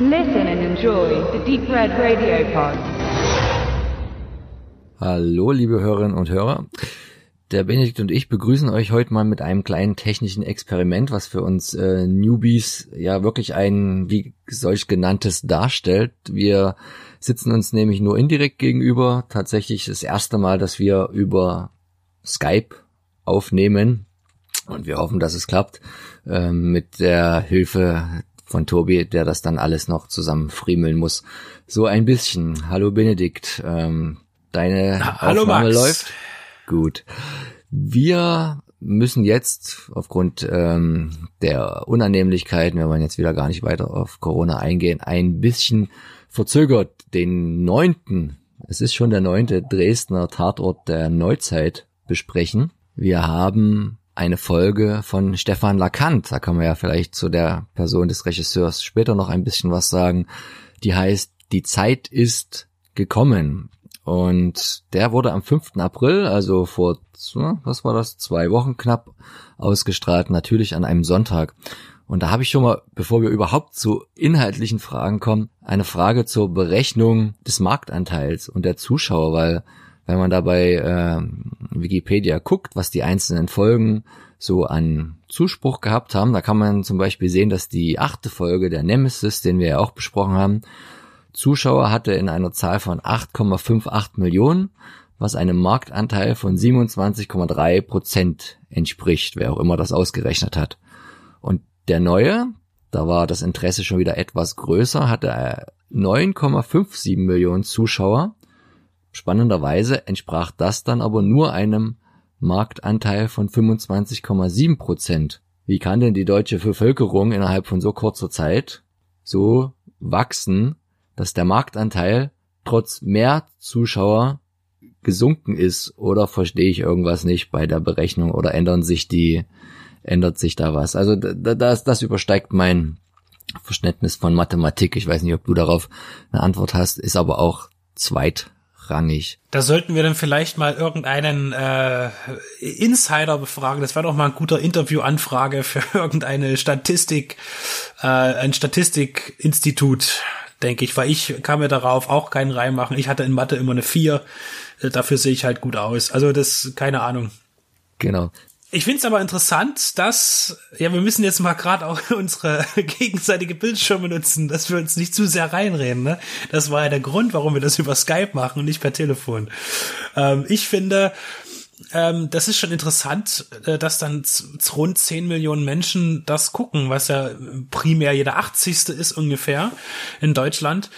Listen and enjoy the Deep Red Radio Pod. Hallo, liebe Hörerinnen und Hörer. Der Benedikt und ich begrüßen euch heute mal mit einem kleinen technischen Experiment, was für uns äh, Newbies ja wirklich ein wie solch genanntes darstellt. Wir sitzen uns nämlich nur indirekt gegenüber. Tatsächlich das erste Mal, dass wir über Skype aufnehmen. Und wir hoffen, dass es klappt. Ähm, mit der Hilfe von Tobi, der das dann alles noch zusammen friemeln muss. So ein bisschen. Hallo Benedikt. Ähm, deine Na, hallo Aufnahme Max. läuft? Gut. Wir müssen jetzt aufgrund ähm, der Unannehmlichkeiten, wir wollen jetzt wieder gar nicht weiter auf Corona eingehen, ein bisschen verzögert den neunten, es ist schon der neunte Dresdner Tatort der Neuzeit besprechen. Wir haben eine Folge von Stefan Lacant, da kann man ja vielleicht zu der Person des Regisseurs später noch ein bisschen was sagen, die heißt Die Zeit ist gekommen. Und der wurde am 5. April, also vor, was war das, zwei Wochen knapp, ausgestrahlt, natürlich an einem Sonntag. Und da habe ich schon mal, bevor wir überhaupt zu inhaltlichen Fragen kommen, eine Frage zur Berechnung des Marktanteils und der Zuschauer, weil wenn man dabei äh, Wikipedia guckt, was die einzelnen Folgen so an Zuspruch gehabt haben, da kann man zum Beispiel sehen, dass die achte Folge der Nemesis, den wir ja auch besprochen haben, Zuschauer hatte in einer Zahl von 8,58 Millionen, was einem Marktanteil von 27,3 Prozent entspricht, wer auch immer das ausgerechnet hat. Und der neue, da war das Interesse schon wieder etwas größer, hatte 9,57 Millionen Zuschauer. Spannenderweise entsprach das dann aber nur einem Marktanteil von 25,7 Prozent. Wie kann denn die deutsche Bevölkerung innerhalb von so kurzer Zeit so wachsen, dass der Marktanteil trotz mehr Zuschauer gesunken ist oder verstehe ich irgendwas nicht bei der Berechnung oder ändern sich die, ändert sich da was? Also das, das übersteigt mein Verständnis von Mathematik. Ich weiß nicht, ob du darauf eine Antwort hast, ist aber auch zweitrangig. Da sollten wir dann vielleicht mal irgendeinen äh, Insider befragen. Das wäre doch mal ein guter Interviewanfrage für irgendeine Statistik, äh, ein Statistikinstitut, denke ich, weil ich kann mir darauf auch keinen reinmachen. Ich hatte in Mathe immer eine 4. Dafür sehe ich halt gut aus. Also das, keine Ahnung. Genau. Ich finde es aber interessant, dass, ja, wir müssen jetzt mal gerade auch unsere gegenseitige Bildschirme nutzen, dass wir uns nicht zu sehr reinreden. Ne? Das war ja der Grund, warum wir das über Skype machen und nicht per Telefon. Ähm, ich finde, ähm, das ist schon interessant, äh, dass dann rund 10 Millionen Menschen das gucken, was ja primär jeder 80. ist ungefähr in Deutschland.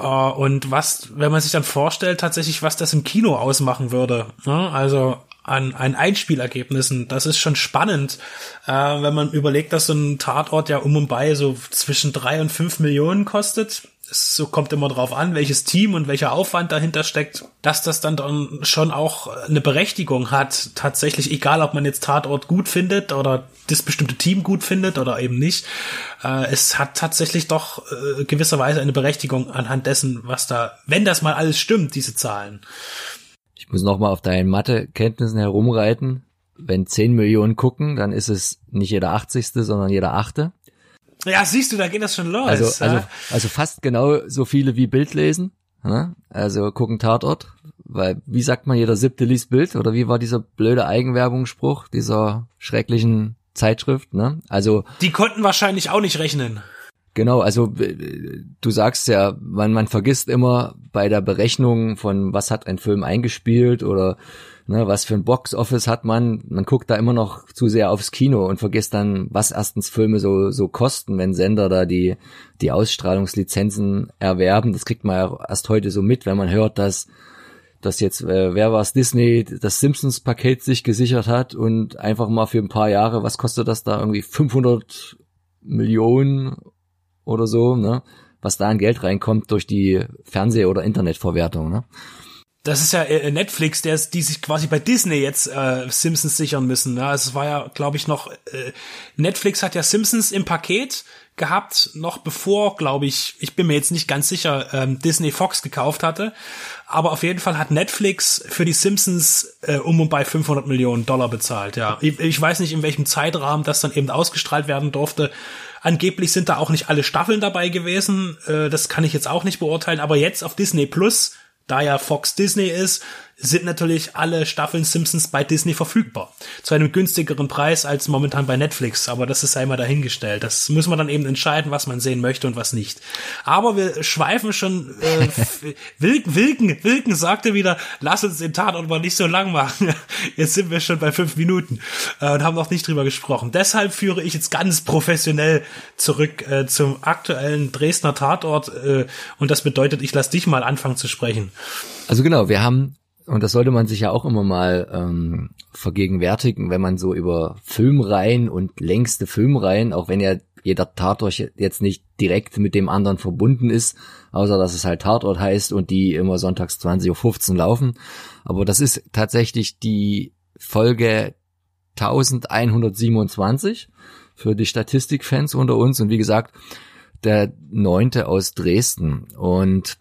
Uh, und was, wenn man sich dann vorstellt, tatsächlich, was das im Kino ausmachen würde. Ne? Also an, an Einspielergebnissen. Das ist schon spannend, äh, wenn man überlegt, dass so ein Tatort ja um und bei so zwischen drei und fünf Millionen kostet. Es so kommt immer drauf an, welches Team und welcher Aufwand dahinter steckt, dass das dann, dann schon auch eine Berechtigung hat. Tatsächlich, egal ob man jetzt Tatort gut findet oder das bestimmte Team gut findet oder eben nicht. Äh, es hat tatsächlich doch äh, gewisserweise eine Berechtigung anhand dessen, was da, wenn das mal alles stimmt, diese Zahlen. Ich muss nochmal auf deinen Mathekenntnissen herumreiten. Wenn 10 Millionen gucken, dann ist es nicht jeder 80. sondern jeder Achte. Ja, siehst du, da geht das schon los. Also, also, ja? also fast genau so viele wie Bild lesen. Ne? Also gucken Tatort. Weil, wie sagt man, jeder siebte liest Bild? Oder wie war dieser blöde Eigenwerbungsspruch dieser schrecklichen Zeitschrift? Ne? Also Die konnten wahrscheinlich auch nicht rechnen. Genau, also du sagst ja, man, man vergisst immer bei der Berechnung von was hat ein Film eingespielt oder ne, was für ein Box-Office hat man, man guckt da immer noch zu sehr aufs Kino und vergisst dann, was erstens Filme so, so kosten, wenn Sender da die, die Ausstrahlungslizenzen erwerben. Das kriegt man ja erst heute so mit, wenn man hört, dass dass jetzt, äh, wer war's, Disney das Simpsons-Paket sich gesichert hat und einfach mal für ein paar Jahre, was kostet das da, irgendwie 500 Millionen oder so, ne? Was da an Geld reinkommt durch die Fernseh- oder Internetverwertung, ne? Das ist ja äh, Netflix, der die sich quasi bei Disney jetzt äh, Simpsons sichern müssen. Ne? Also es war ja, glaube ich, noch äh, Netflix hat ja Simpsons im Paket gehabt, noch bevor, glaube ich, ich bin mir jetzt nicht ganz sicher, ähm, Disney Fox gekauft hatte. Aber auf jeden Fall hat Netflix für die Simpsons äh, um und bei 500 Millionen Dollar bezahlt. Ja, ich, ich weiß nicht, in welchem Zeitrahmen das dann eben ausgestrahlt werden durfte. Angeblich sind da auch nicht alle Staffeln dabei gewesen. Äh, das kann ich jetzt auch nicht beurteilen. Aber jetzt auf Disney Plus, da ja Fox Disney ist, sind natürlich alle Staffeln Simpsons bei Disney verfügbar. Zu einem günstigeren Preis als momentan bei Netflix. Aber das ist einmal dahingestellt. Das muss man dann eben entscheiden, was man sehen möchte und was nicht. Aber wir schweifen schon, äh, Wilken, Wilken, Wilken sagte wieder, lass uns den Tatort mal nicht so lang machen. Jetzt sind wir schon bei fünf Minuten äh, und haben noch nicht drüber gesprochen. Deshalb führe ich jetzt ganz professionell zurück äh, zum aktuellen Dresdner Tatort. Äh, und das bedeutet, ich lasse dich mal anfangen zu sprechen. Also genau, wir haben und das sollte man sich ja auch immer mal ähm, vergegenwärtigen, wenn man so über Filmreihen und längste Filmreihen, auch wenn ja jeder Tatort jetzt nicht direkt mit dem anderen verbunden ist, außer dass es halt Tatort heißt und die immer sonntags 20.15 Uhr laufen. Aber das ist tatsächlich die Folge 1127 für die Statistikfans unter uns und wie gesagt, der neunte aus Dresden. Und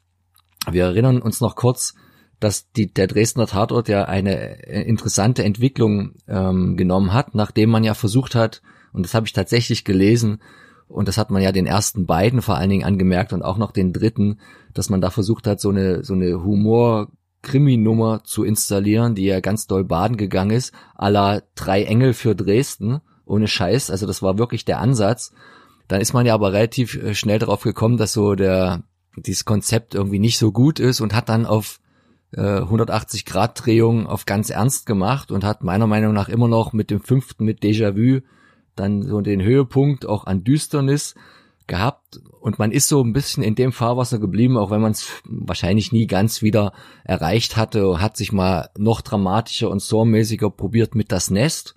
wir erinnern uns noch kurz, dass die, der Dresdner Tatort ja eine äh, interessante Entwicklung ähm, genommen hat, nachdem man ja versucht hat, und das habe ich tatsächlich gelesen, und das hat man ja den ersten beiden vor allen Dingen angemerkt und auch noch den dritten, dass man da versucht hat, so eine, so eine Humor- Krimi-Nummer zu installieren, die ja ganz doll baden gegangen ist, la drei Engel für Dresden, ohne Scheiß, also das war wirklich der Ansatz. Dann ist man ja aber relativ äh, schnell darauf gekommen, dass so der, dieses Konzept irgendwie nicht so gut ist und hat dann auf 180 äh, Grad Drehung auf ganz ernst gemacht und hat meiner Meinung nach immer noch mit dem fünften mit Déjà-vu dann so den Höhepunkt auch an Düsternis gehabt. Und man ist so ein bisschen in dem Fahrwasser geblieben, auch wenn man es wahrscheinlich nie ganz wieder erreicht hatte, hat sich mal noch dramatischer und stormmäßiger probiert mit das Nest.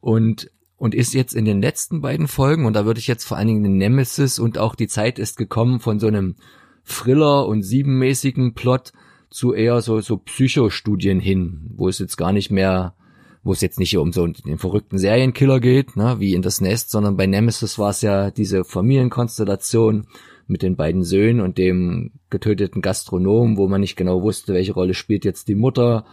Und und ist jetzt in den letzten beiden Folgen und da würde ich jetzt vor allen Dingen den Nemesis und auch die Zeit ist gekommen von so einem Thriller und siebenmäßigen Plot zu eher so, so Psychostudien hin, wo es jetzt gar nicht mehr, wo es jetzt nicht um so den verrückten Serienkiller geht, ne, wie in das Nest, sondern bei Nemesis war es ja diese Familienkonstellation mit den beiden Söhnen und dem getöteten Gastronom, wo man nicht genau wusste, welche Rolle spielt jetzt die Mutter,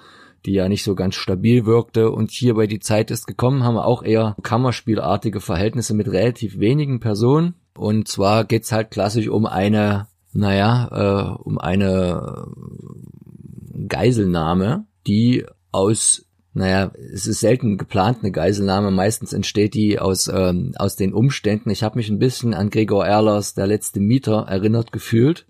die ja nicht so ganz stabil wirkte. Und hier bei die Zeit ist gekommen, haben wir auch eher Kammerspielartige Verhältnisse mit relativ wenigen Personen. Und zwar geht's halt klassisch um eine naja, äh, um eine Geiselnahme, die aus, naja, es ist selten geplant eine Geiselnahme, meistens entsteht die aus, ähm, aus den Umständen. Ich habe mich ein bisschen an Gregor Erlers Der letzte Mieter erinnert gefühlt.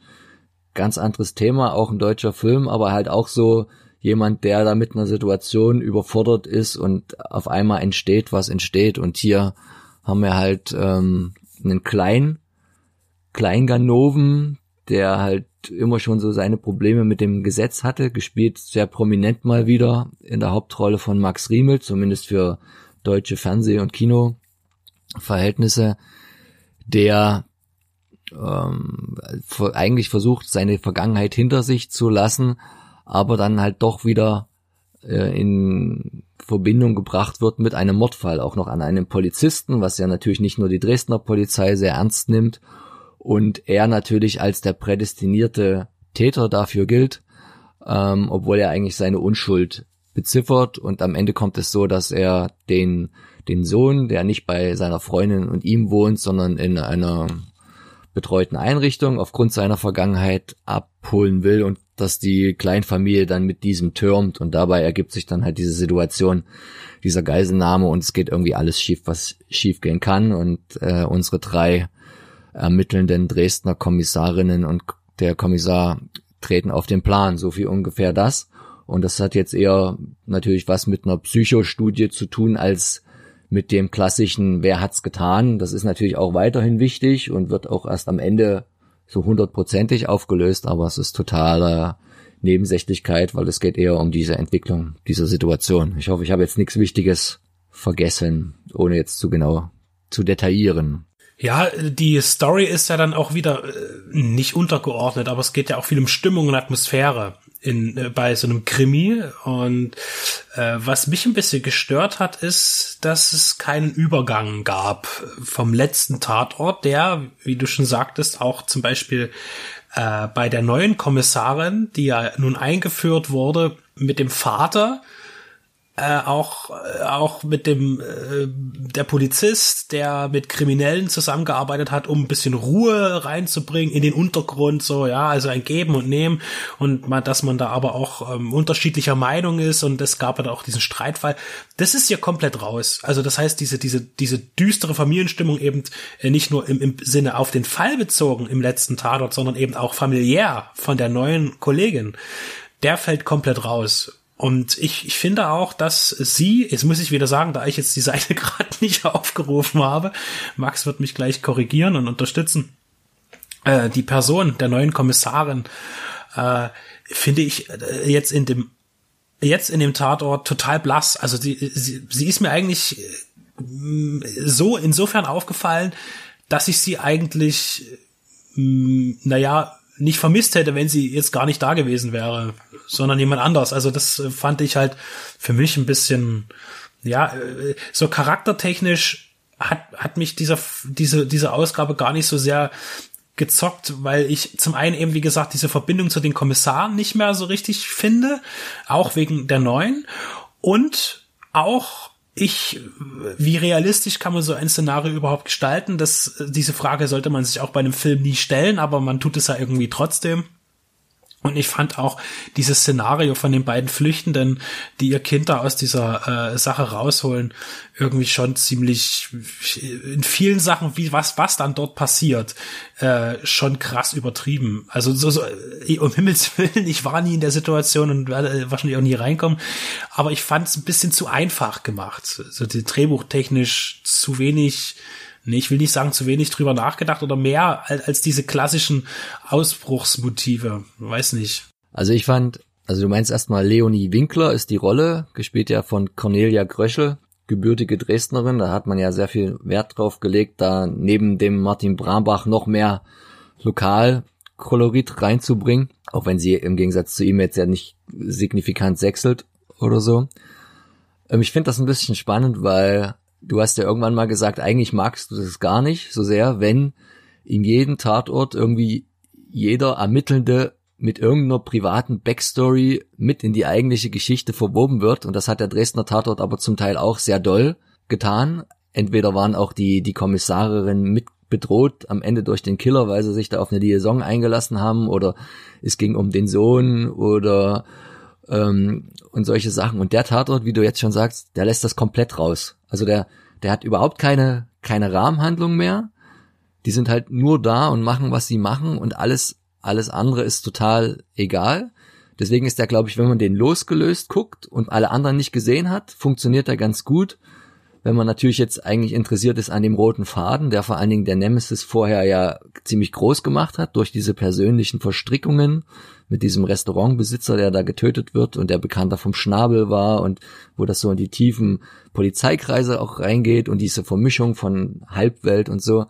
Ganz anderes Thema, auch ein deutscher Film, aber halt auch so jemand, der da mit einer Situation überfordert ist und auf einmal entsteht, was entsteht. Und hier haben wir halt ähm, einen kleinen Kleinganoven, der halt immer schon so seine Probleme mit dem Gesetz hatte, gespielt sehr prominent mal wieder in der Hauptrolle von Max Riemel, zumindest für deutsche Fernseh- und Kinoverhältnisse, der ähm, eigentlich versucht, seine Vergangenheit hinter sich zu lassen, aber dann halt doch wieder äh, in Verbindung gebracht wird mit einem Mordfall, auch noch an einem Polizisten, was ja natürlich nicht nur die Dresdner Polizei sehr ernst nimmt und er natürlich als der prädestinierte Täter dafür gilt, ähm, obwohl er eigentlich seine Unschuld beziffert. Und am Ende kommt es so, dass er den den Sohn, der nicht bei seiner Freundin und ihm wohnt, sondern in einer betreuten Einrichtung aufgrund seiner Vergangenheit abholen will und dass die Kleinfamilie dann mit diesem türmt. Und dabei ergibt sich dann halt diese Situation dieser Geiselnahme und es geht irgendwie alles schief, was schief gehen kann. Und äh, unsere drei ermittelnden Dresdner Kommissarinnen und der Kommissar treten auf den Plan, so viel ungefähr das. Und das hat jetzt eher natürlich was mit einer Psychostudie zu tun als mit dem klassischen Wer hat's getan. Das ist natürlich auch weiterhin wichtig und wird auch erst am Ende so hundertprozentig aufgelöst, aber es ist totale Nebensächlichkeit, weil es geht eher um diese Entwicklung dieser Situation. Ich hoffe, ich habe jetzt nichts Wichtiges vergessen, ohne jetzt zu genau zu detaillieren. Ja, die Story ist ja dann auch wieder äh, nicht untergeordnet, aber es geht ja auch viel um Stimmung und Atmosphäre in, äh, bei so einem Krimi. Und äh, was mich ein bisschen gestört hat, ist, dass es keinen Übergang gab vom letzten Tatort, der, wie du schon sagtest, auch zum Beispiel äh, bei der neuen Kommissarin, die ja nun eingeführt wurde, mit dem Vater äh, auch äh, auch mit dem äh, der Polizist, der mit Kriminellen zusammengearbeitet hat, um ein bisschen Ruhe reinzubringen in den Untergrund, so ja, also ein Geben und Nehmen und mal, dass man da aber auch ähm, unterschiedlicher Meinung ist und es gab ja auch diesen Streitfall. Das ist hier komplett raus. Also das heißt, diese diese diese düstere Familienstimmung eben äh, nicht nur im, im Sinne auf den Fall bezogen im letzten Tatort, sondern eben auch familiär von der neuen Kollegin der fällt komplett raus. Und ich, ich finde auch, dass sie, jetzt muss ich wieder sagen, da ich jetzt die Seite gerade nicht aufgerufen habe, Max wird mich gleich korrigieren und unterstützen, äh, die Person der neuen Kommissarin, äh, finde ich äh, jetzt in dem jetzt in dem Tatort total blass. Also sie, sie, sie ist mir eigentlich äh, so insofern aufgefallen, dass ich sie eigentlich, mh, naja, nicht vermisst hätte, wenn sie jetzt gar nicht da gewesen wäre, sondern jemand anders. Also das äh, fand ich halt für mich ein bisschen, ja, äh, so charaktertechnisch hat, hat mich dieser, diese, diese Ausgabe gar nicht so sehr gezockt, weil ich zum einen eben, wie gesagt, diese Verbindung zu den Kommissaren nicht mehr so richtig finde, auch wegen der neuen und auch ich, wie realistisch kann man so ein Szenario überhaupt gestalten? Das, diese Frage sollte man sich auch bei einem Film nie stellen, aber man tut es ja irgendwie trotzdem. Und ich fand auch dieses Szenario von den beiden Flüchtenden, die ihr Kind da aus dieser äh, Sache rausholen, irgendwie schon ziemlich in vielen Sachen, wie was was dann dort passiert, äh, schon krass übertrieben. Also so, so äh, um Himmels willen, ich war nie in der Situation und werde wahrscheinlich auch nie reinkommen, aber ich fand es ein bisschen zu einfach gemacht, so die drehbuchtechnisch zu wenig nee, ich will nicht sagen, zu wenig drüber nachgedacht oder mehr als, als diese klassischen Ausbruchsmotive. Weiß nicht. Also ich fand, also du meinst erstmal Leonie Winkler ist die Rolle, gespielt ja von Cornelia Gröschel, gebürtige Dresdnerin. Da hat man ja sehr viel Wert drauf gelegt, da neben dem Martin Brambach noch mehr Lokalkolorit reinzubringen, auch wenn sie im Gegensatz zu ihm jetzt ja nicht signifikant sechselt oder so. Ähm, ich finde das ein bisschen spannend, weil du hast ja irgendwann mal gesagt, eigentlich magst du das gar nicht so sehr, wenn in jedem Tatort irgendwie jeder Ermittelnde mit irgendeiner privaten Backstory mit in die eigentliche Geschichte verwoben wird. Und das hat der Dresdner Tatort aber zum Teil auch sehr doll getan. Entweder waren auch die, die Kommissarinnen mit bedroht am Ende durch den Killer, weil sie sich da auf eine Liaison eingelassen haben oder es ging um den Sohn oder ähm, und solche Sachen. Und der Tatort, wie du jetzt schon sagst, der lässt das komplett raus. Also der, der hat überhaupt keine, keine Rahmenhandlung mehr. Die sind halt nur da und machen, was sie machen und alles, alles andere ist total egal. Deswegen ist der, glaube ich, wenn man den losgelöst guckt und alle anderen nicht gesehen hat, funktioniert er ganz gut. Wenn man natürlich jetzt eigentlich interessiert ist an dem roten Faden, der vor allen Dingen der Nemesis vorher ja ziemlich groß gemacht hat durch diese persönlichen Verstrickungen mit diesem Restaurantbesitzer, der da getötet wird und der bekannter vom Schnabel war und wo das so in die tiefen Polizeikreise auch reingeht und diese Vermischung von Halbwelt und so,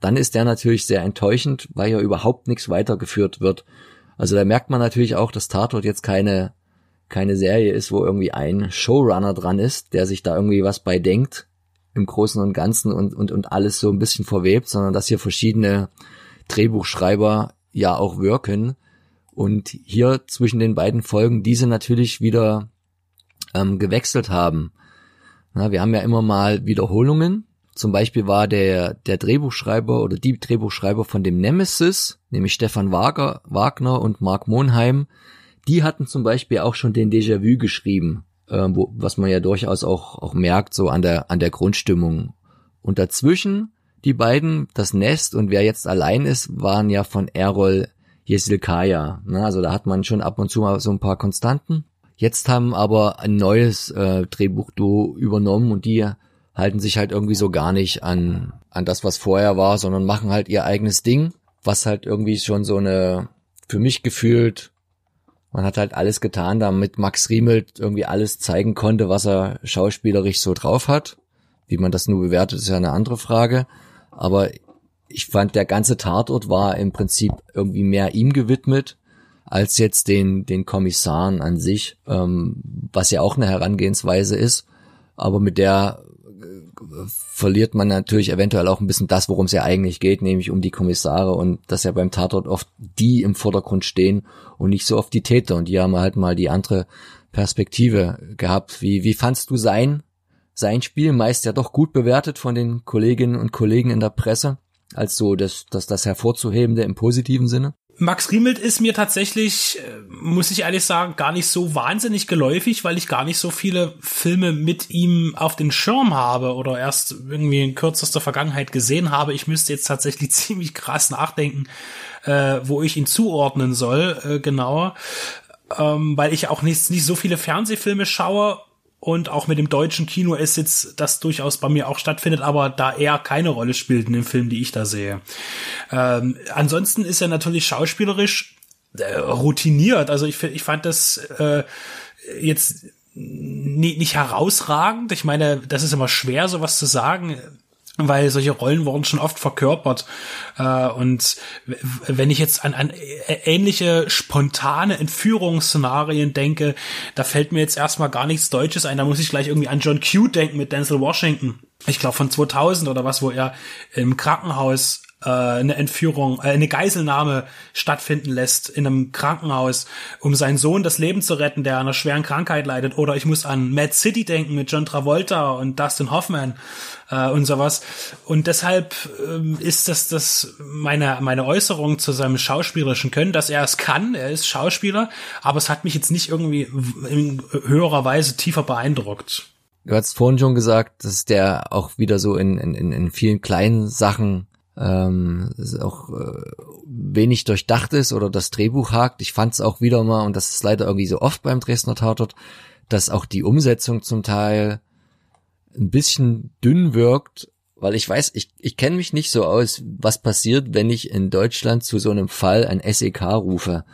dann ist der natürlich sehr enttäuschend, weil ja überhaupt nichts weitergeführt wird. Also da merkt man natürlich auch, dass Tatort jetzt keine keine Serie ist, wo irgendwie ein Showrunner dran ist, der sich da irgendwie was bei denkt im Großen und Ganzen und, und, und alles so ein bisschen verwebt, sondern dass hier verschiedene Drehbuchschreiber ja auch wirken und hier zwischen den beiden Folgen diese natürlich wieder ähm, gewechselt haben. Na, wir haben ja immer mal Wiederholungen. Zum Beispiel war der, der Drehbuchschreiber oder die Drehbuchschreiber von dem Nemesis, nämlich Stefan Wager, Wagner und Mark Monheim, die hatten zum Beispiel auch schon den Déjà-vu geschrieben, äh, wo, was man ja durchaus auch, auch merkt, so an der, an der Grundstimmung. Und dazwischen, die beiden, das Nest und wer jetzt allein ist, waren ja von Errol Jesilkaya. Ne? Also da hat man schon ab und zu mal so ein paar Konstanten. Jetzt haben aber ein neues äh, Drehbuchduo übernommen und die halten sich halt irgendwie so gar nicht an, an das, was vorher war, sondern machen halt ihr eigenes Ding, was halt irgendwie schon so eine, für mich gefühlt, man hat halt alles getan, damit Max Riemelt irgendwie alles zeigen konnte, was er schauspielerisch so drauf hat. Wie man das nur bewertet, ist ja eine andere Frage. Aber ich fand, der ganze Tatort war im Prinzip irgendwie mehr ihm gewidmet als jetzt den, den Kommissaren an sich, ähm, was ja auch eine Herangehensweise ist, aber mit der verliert man natürlich eventuell auch ein bisschen das, worum es ja eigentlich geht, nämlich um die Kommissare und dass ja beim Tatort oft die im Vordergrund stehen und nicht so oft die Täter und die haben halt mal die andere Perspektive gehabt. Wie, wie fandst du sein, sein Spiel? Meist ja doch gut bewertet von den Kolleginnen und Kollegen in der Presse als so das, das, das hervorzuhebende im positiven Sinne? Max Riemelt ist mir tatsächlich, äh, muss ich ehrlich sagen, gar nicht so wahnsinnig geläufig, weil ich gar nicht so viele Filme mit ihm auf den Schirm habe oder erst irgendwie in kürzester Vergangenheit gesehen habe. Ich müsste jetzt tatsächlich ziemlich krass nachdenken, äh, wo ich ihn zuordnen soll, äh, genauer. Ähm, weil ich auch nicht, nicht so viele Fernsehfilme schaue und auch mit dem deutschen Kino ist jetzt das durchaus bei mir auch stattfindet, aber da er keine Rolle spielt in dem Film, die ich da sehe. Ähm, ansonsten ist er natürlich schauspielerisch äh, routiniert. Also ich, ich fand das äh, jetzt nicht, nicht herausragend. Ich meine, das ist immer schwer, sowas zu sagen weil solche Rollen wurden schon oft verkörpert. Äh, und wenn ich jetzt an, an ähnliche spontane Entführungsszenarien denke, da fällt mir jetzt erstmal gar nichts Deutsches ein. Da muss ich gleich irgendwie an John Q denken mit Denzel Washington. Ich glaube von 2000 oder was, wo er im Krankenhaus äh, eine Entführung, äh, eine Geiselnahme stattfinden lässt in einem Krankenhaus, um seinen Sohn das Leben zu retten, der an einer schweren Krankheit leidet. Oder ich muss an Mad City denken mit John Travolta und Dustin Hoffman äh, und sowas. Und deshalb ähm, ist das das meine meine Äußerung zu seinem schauspielerischen Können, dass er es kann. Er ist Schauspieler, aber es hat mich jetzt nicht irgendwie in höherer Weise tiefer beeindruckt. Du hast vorhin schon gesagt, dass der auch wieder so in, in, in vielen kleinen Sachen ähm, auch äh, wenig durchdacht ist oder das Drehbuch hakt. Ich fand es auch wieder mal, und das ist leider irgendwie so oft beim Dresdner Tatort, dass auch die Umsetzung zum Teil ein bisschen dünn wirkt, weil ich weiß, ich, ich kenne mich nicht so aus, was passiert, wenn ich in Deutschland zu so einem Fall ein SEK rufe.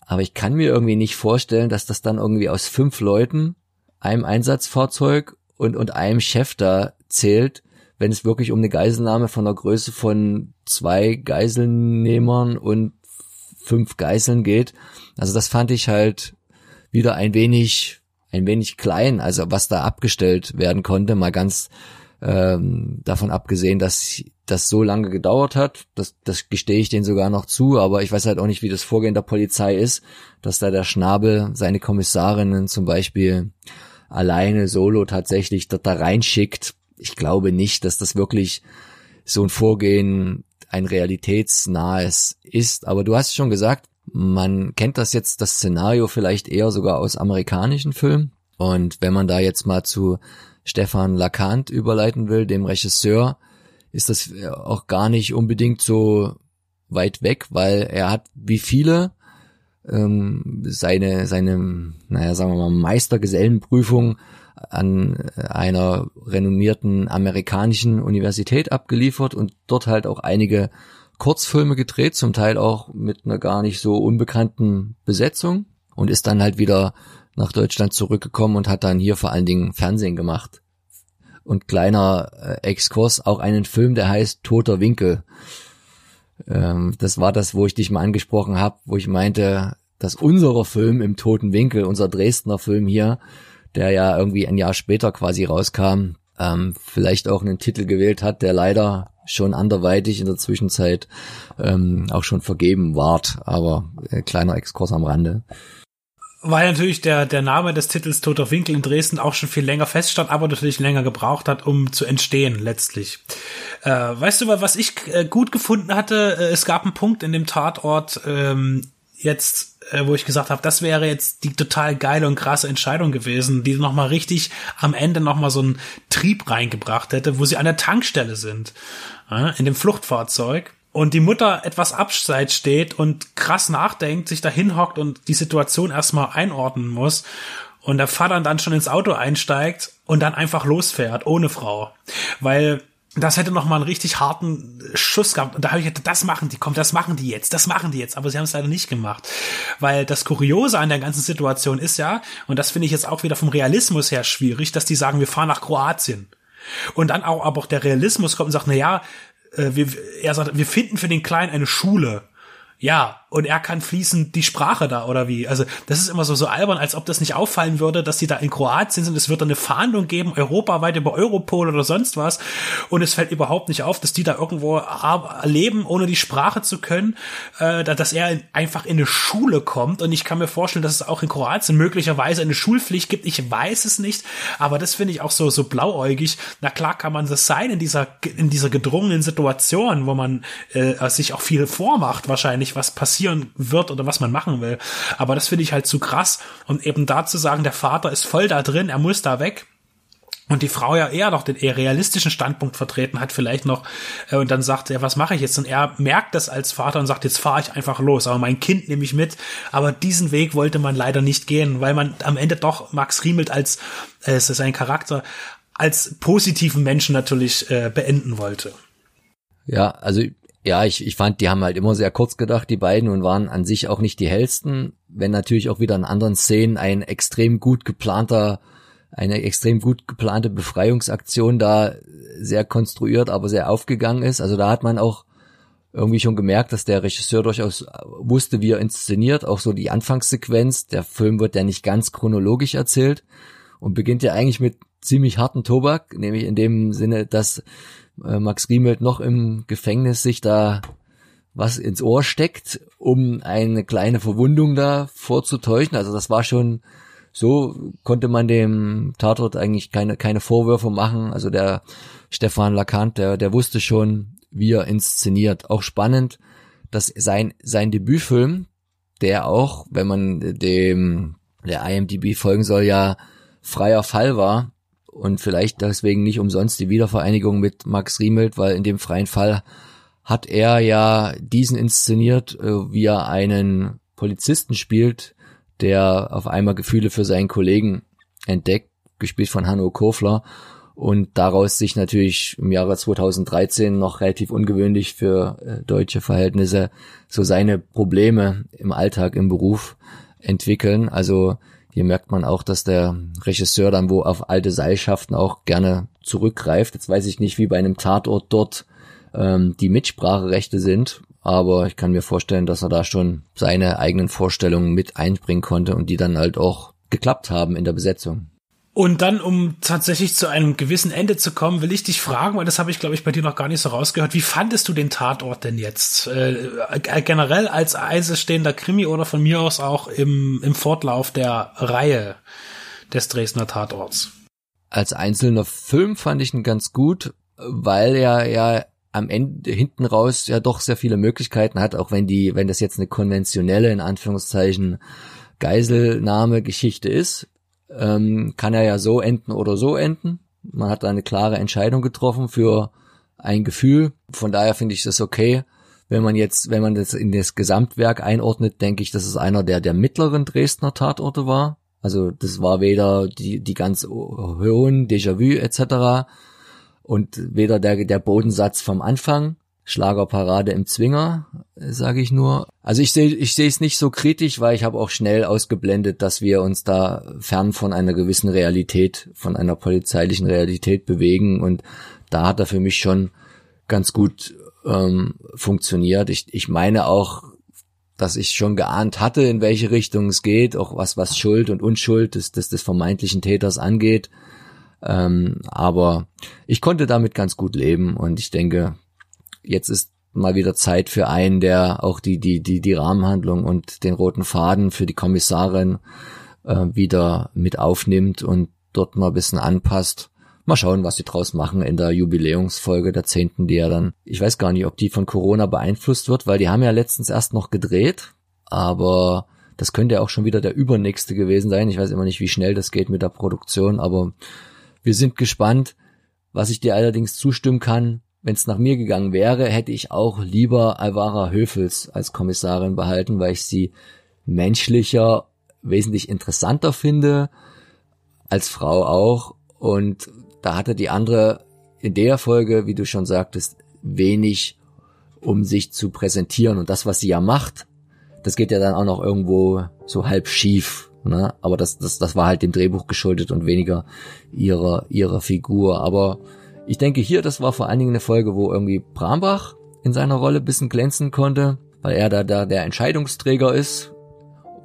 Aber ich kann mir irgendwie nicht vorstellen, dass das dann irgendwie aus fünf Leuten, einem Einsatzfahrzeug und, und einem Chef da zählt, wenn es wirklich um eine Geiselnahme von der Größe von zwei Geiselnehmern und fünf Geiseln geht. Also das fand ich halt wieder ein wenig, ein wenig klein, also was da abgestellt werden konnte, mal ganz ähm, davon abgesehen, dass das so lange gedauert hat. Das, das gestehe ich denen sogar noch zu, aber ich weiß halt auch nicht, wie das Vorgehen der Polizei ist, dass da der Schnabel seine Kommissarinnen zum Beispiel alleine solo tatsächlich dort da reinschickt ich glaube nicht, dass das wirklich so ein Vorgehen ein realitätsnahes ist. Aber du hast schon gesagt, man kennt das jetzt, das Szenario vielleicht eher sogar aus amerikanischen Filmen. Und wenn man da jetzt mal zu Stefan Lacant überleiten will, dem Regisseur, ist das auch gar nicht unbedingt so weit weg, weil er hat wie viele ähm, seine, seine, naja, sagen wir mal, Meistergesellenprüfung an einer renommierten amerikanischen Universität abgeliefert und dort halt auch einige Kurzfilme gedreht, zum Teil auch mit einer gar nicht so unbekannten Besetzung und ist dann halt wieder nach Deutschland zurückgekommen und hat dann hier vor allen Dingen Fernsehen gemacht. Und kleiner äh, Exkurs, auch einen Film, der heißt Toter Winkel. Ähm, das war das, wo ich dich mal angesprochen habe, wo ich meinte, dass unserer Film im Toten Winkel, unser Dresdner Film hier, der ja irgendwie ein Jahr später quasi rauskam, ähm, vielleicht auch einen Titel gewählt hat, der leider schon anderweitig in der Zwischenzeit ähm, auch schon vergeben ward. Aber äh, kleiner Exkurs am Rande. Weil natürlich der, der Name des Titels Toter Winkel in Dresden auch schon viel länger feststand, aber natürlich länger gebraucht hat, um zu entstehen letztlich. Äh, weißt du, was ich äh, gut gefunden hatte? Äh, es gab einen Punkt in dem Tatort, ähm, jetzt, äh, wo ich gesagt habe, das wäre jetzt die total geile und krasse Entscheidung gewesen, die nochmal richtig am Ende nochmal so einen Trieb reingebracht hätte, wo sie an der Tankstelle sind, äh, in dem Fluchtfahrzeug. Und die Mutter etwas abseits steht und krass nachdenkt, sich da hinhockt und die Situation erstmal einordnen muss. Und der Vater dann schon ins Auto einsteigt und dann einfach losfährt, ohne Frau. Weil das hätte noch mal einen richtig harten Schuss gehabt. Und da habe ich gedacht, das machen die, komm, das machen die jetzt, das machen die jetzt. Aber sie haben es leider nicht gemacht. Weil das Kuriose an der ganzen Situation ist ja, und das finde ich jetzt auch wieder vom Realismus her schwierig, dass die sagen, wir fahren nach Kroatien. Und dann auch, aber auch der Realismus kommt und sagt, na ja, äh, wir, er sagt, wir finden für den Kleinen eine Schule. Ja, und er kann fließend die Sprache da oder wie. Also das ist immer so so albern, als ob das nicht auffallen würde, dass die da in Kroatien sind. Es wird dann eine Fahndung geben, europaweit über Europol oder sonst was. Und es fällt überhaupt nicht auf, dass die da irgendwo leben, ohne die Sprache zu können, äh, dass er einfach in eine Schule kommt. Und ich kann mir vorstellen, dass es auch in Kroatien möglicherweise eine Schulpflicht gibt. Ich weiß es nicht, aber das finde ich auch so so blauäugig. Na klar kann man das sein in dieser in dieser gedrungenen Situation, wo man äh, sich auch viel vormacht, wahrscheinlich was passiert passieren wird oder was man machen will. Aber das finde ich halt zu krass. Und eben da zu sagen, der Vater ist voll da drin, er muss da weg. Und die Frau ja eher noch den eher realistischen Standpunkt vertreten hat, vielleicht noch, äh, und dann sagt er, was mache ich jetzt? Und er merkt das als Vater und sagt, jetzt fahre ich einfach los, aber mein Kind nehme ich mit. Aber diesen Weg wollte man leider nicht gehen, weil man am Ende doch Max Riemelt als, äh, es ist ein Charakter, als positiven Menschen natürlich äh, beenden wollte. Ja, also ja, ich, ich fand, die haben halt immer sehr kurz gedacht, die beiden, und waren an sich auch nicht die hellsten, wenn natürlich auch wieder in anderen Szenen ein extrem gut geplanter, eine extrem gut geplante Befreiungsaktion da sehr konstruiert, aber sehr aufgegangen ist. Also da hat man auch irgendwie schon gemerkt, dass der Regisseur durchaus wusste, wie er inszeniert, auch so die Anfangssequenz. Der Film wird ja nicht ganz chronologisch erzählt und beginnt ja eigentlich mit ziemlich harten Tobak, nämlich in dem Sinne, dass äh, Max Riemelt noch im Gefängnis sich da was ins Ohr steckt, um eine kleine Verwundung da vorzutäuschen. Also das war schon so, konnte man dem Tatort eigentlich keine, keine Vorwürfe machen. Also der Stefan Lacant, der, der wusste schon, wie er inszeniert. Auch spannend, dass sein, sein Debütfilm, der auch, wenn man dem, der IMDb folgen soll, ja freier Fall war, und vielleicht deswegen nicht umsonst die Wiedervereinigung mit Max Riemelt, weil in dem freien Fall hat er ja diesen inszeniert, äh, wie er einen Polizisten spielt, der auf einmal Gefühle für seinen Kollegen entdeckt, gespielt von Hanno Kofler und daraus sich natürlich im Jahre 2013 noch relativ ungewöhnlich für äh, deutsche Verhältnisse so seine Probleme im Alltag, im Beruf entwickeln. Also hier merkt man auch, dass der Regisseur dann wo auf alte Seilschaften auch gerne zurückgreift. Jetzt weiß ich nicht, wie bei einem Tatort dort ähm, die Mitspracherechte sind, aber ich kann mir vorstellen, dass er da schon seine eigenen Vorstellungen mit einbringen konnte und die dann halt auch geklappt haben in der Besetzung. Und dann, um tatsächlich zu einem gewissen Ende zu kommen, will ich dich fragen, weil das habe ich, glaube ich, bei dir noch gar nicht so rausgehört. Wie fandest du den Tatort denn jetzt? Äh, generell als einzelstehender Krimi oder von mir aus auch im, im Fortlauf der Reihe des Dresdner Tatorts? Als einzelner Film fand ich ihn ganz gut, weil er ja am Ende hinten raus ja doch sehr viele Möglichkeiten hat, auch wenn die, wenn das jetzt eine konventionelle, in Anführungszeichen, Geiselnahme-Geschichte ist ähm, kann er ja so enden oder so enden. Man hat eine klare Entscheidung getroffen für ein Gefühl. Von daher finde ich das okay. Wenn man jetzt, wenn man das in das Gesamtwerk einordnet, denke ich, dass es einer der, der mittleren Dresdner Tatorte war. Also das war weder die, die ganz hohen Déjà-vu etc. und weder der, der Bodensatz vom Anfang Schlagerparade im Zwinger, sage ich nur. Also ich sehe ich sehe es nicht so kritisch, weil ich habe auch schnell ausgeblendet, dass wir uns da fern von einer gewissen Realität, von einer polizeilichen Realität bewegen und da hat er für mich schon ganz gut ähm, funktioniert. Ich, ich meine auch, dass ich schon geahnt hatte, in welche Richtung es geht, auch was was Schuld und Unschuld des, des, des vermeintlichen Täters angeht. Ähm, aber ich konnte damit ganz gut leben und ich denke, jetzt ist mal wieder Zeit für einen, der auch die, die, die, die Rahmenhandlung und den roten Faden für die Kommissarin äh, wieder mit aufnimmt und dort mal ein bisschen anpasst. Mal schauen, was sie draus machen in der Jubiläumsfolge der zehnten, die ja dann, ich weiß gar nicht, ob die von Corona beeinflusst wird, weil die haben ja letztens erst noch gedreht, aber das könnte ja auch schon wieder der übernächste gewesen sein. Ich weiß immer nicht, wie schnell das geht mit der Produktion, aber wir sind gespannt. Was ich dir allerdings zustimmen kann, wenn es nach mir gegangen wäre, hätte ich auch lieber Alvara Höfels als Kommissarin behalten, weil ich sie menschlicher, wesentlich interessanter finde, als Frau auch. Und da hatte die andere in der Folge, wie du schon sagtest, wenig, um sich zu präsentieren. Und das, was sie ja macht, das geht ja dann auch noch irgendwo so halb schief. Ne? Aber das, das, das war halt dem Drehbuch geschuldet und weniger ihrer, ihrer Figur. Aber ich denke hier, das war vor allen Dingen eine Folge, wo irgendwie Brambach in seiner Rolle bisschen glänzen konnte. weil er da, da der Entscheidungsträger ist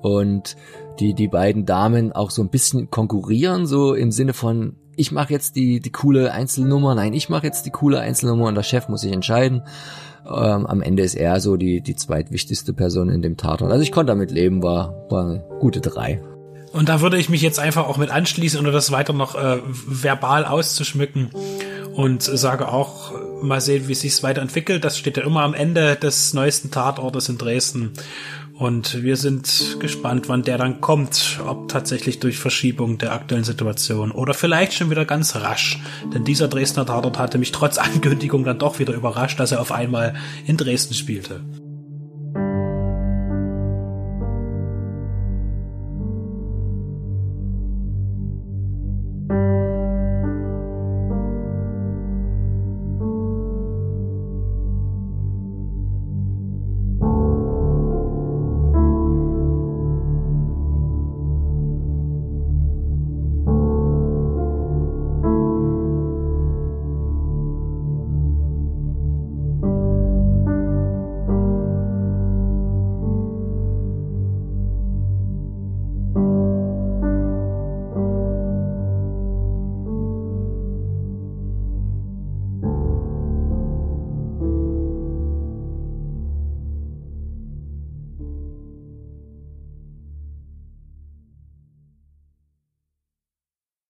und die, die beiden Damen auch so ein bisschen konkurrieren, so im Sinne von, ich mache jetzt die, die coole Einzelnummer, nein, ich mache jetzt die coole Einzelnummer und der Chef muss sich entscheiden. Ähm, am Ende ist er so die, die zweitwichtigste Person in dem Tatort. Also ich konnte damit leben, war, war eine gute drei. Und da würde ich mich jetzt einfach auch mit anschließen, ohne das weiter noch äh, verbal auszuschmücken und sage auch, mal sehen, wie sich's weiterentwickelt. Das steht ja immer am Ende des neuesten Tatortes in Dresden. Und wir sind gespannt, wann der dann kommt, ob tatsächlich durch Verschiebung der aktuellen Situation oder vielleicht schon wieder ganz rasch. Denn dieser Dresdner Tatort hatte mich trotz Ankündigung dann doch wieder überrascht, dass er auf einmal in Dresden spielte.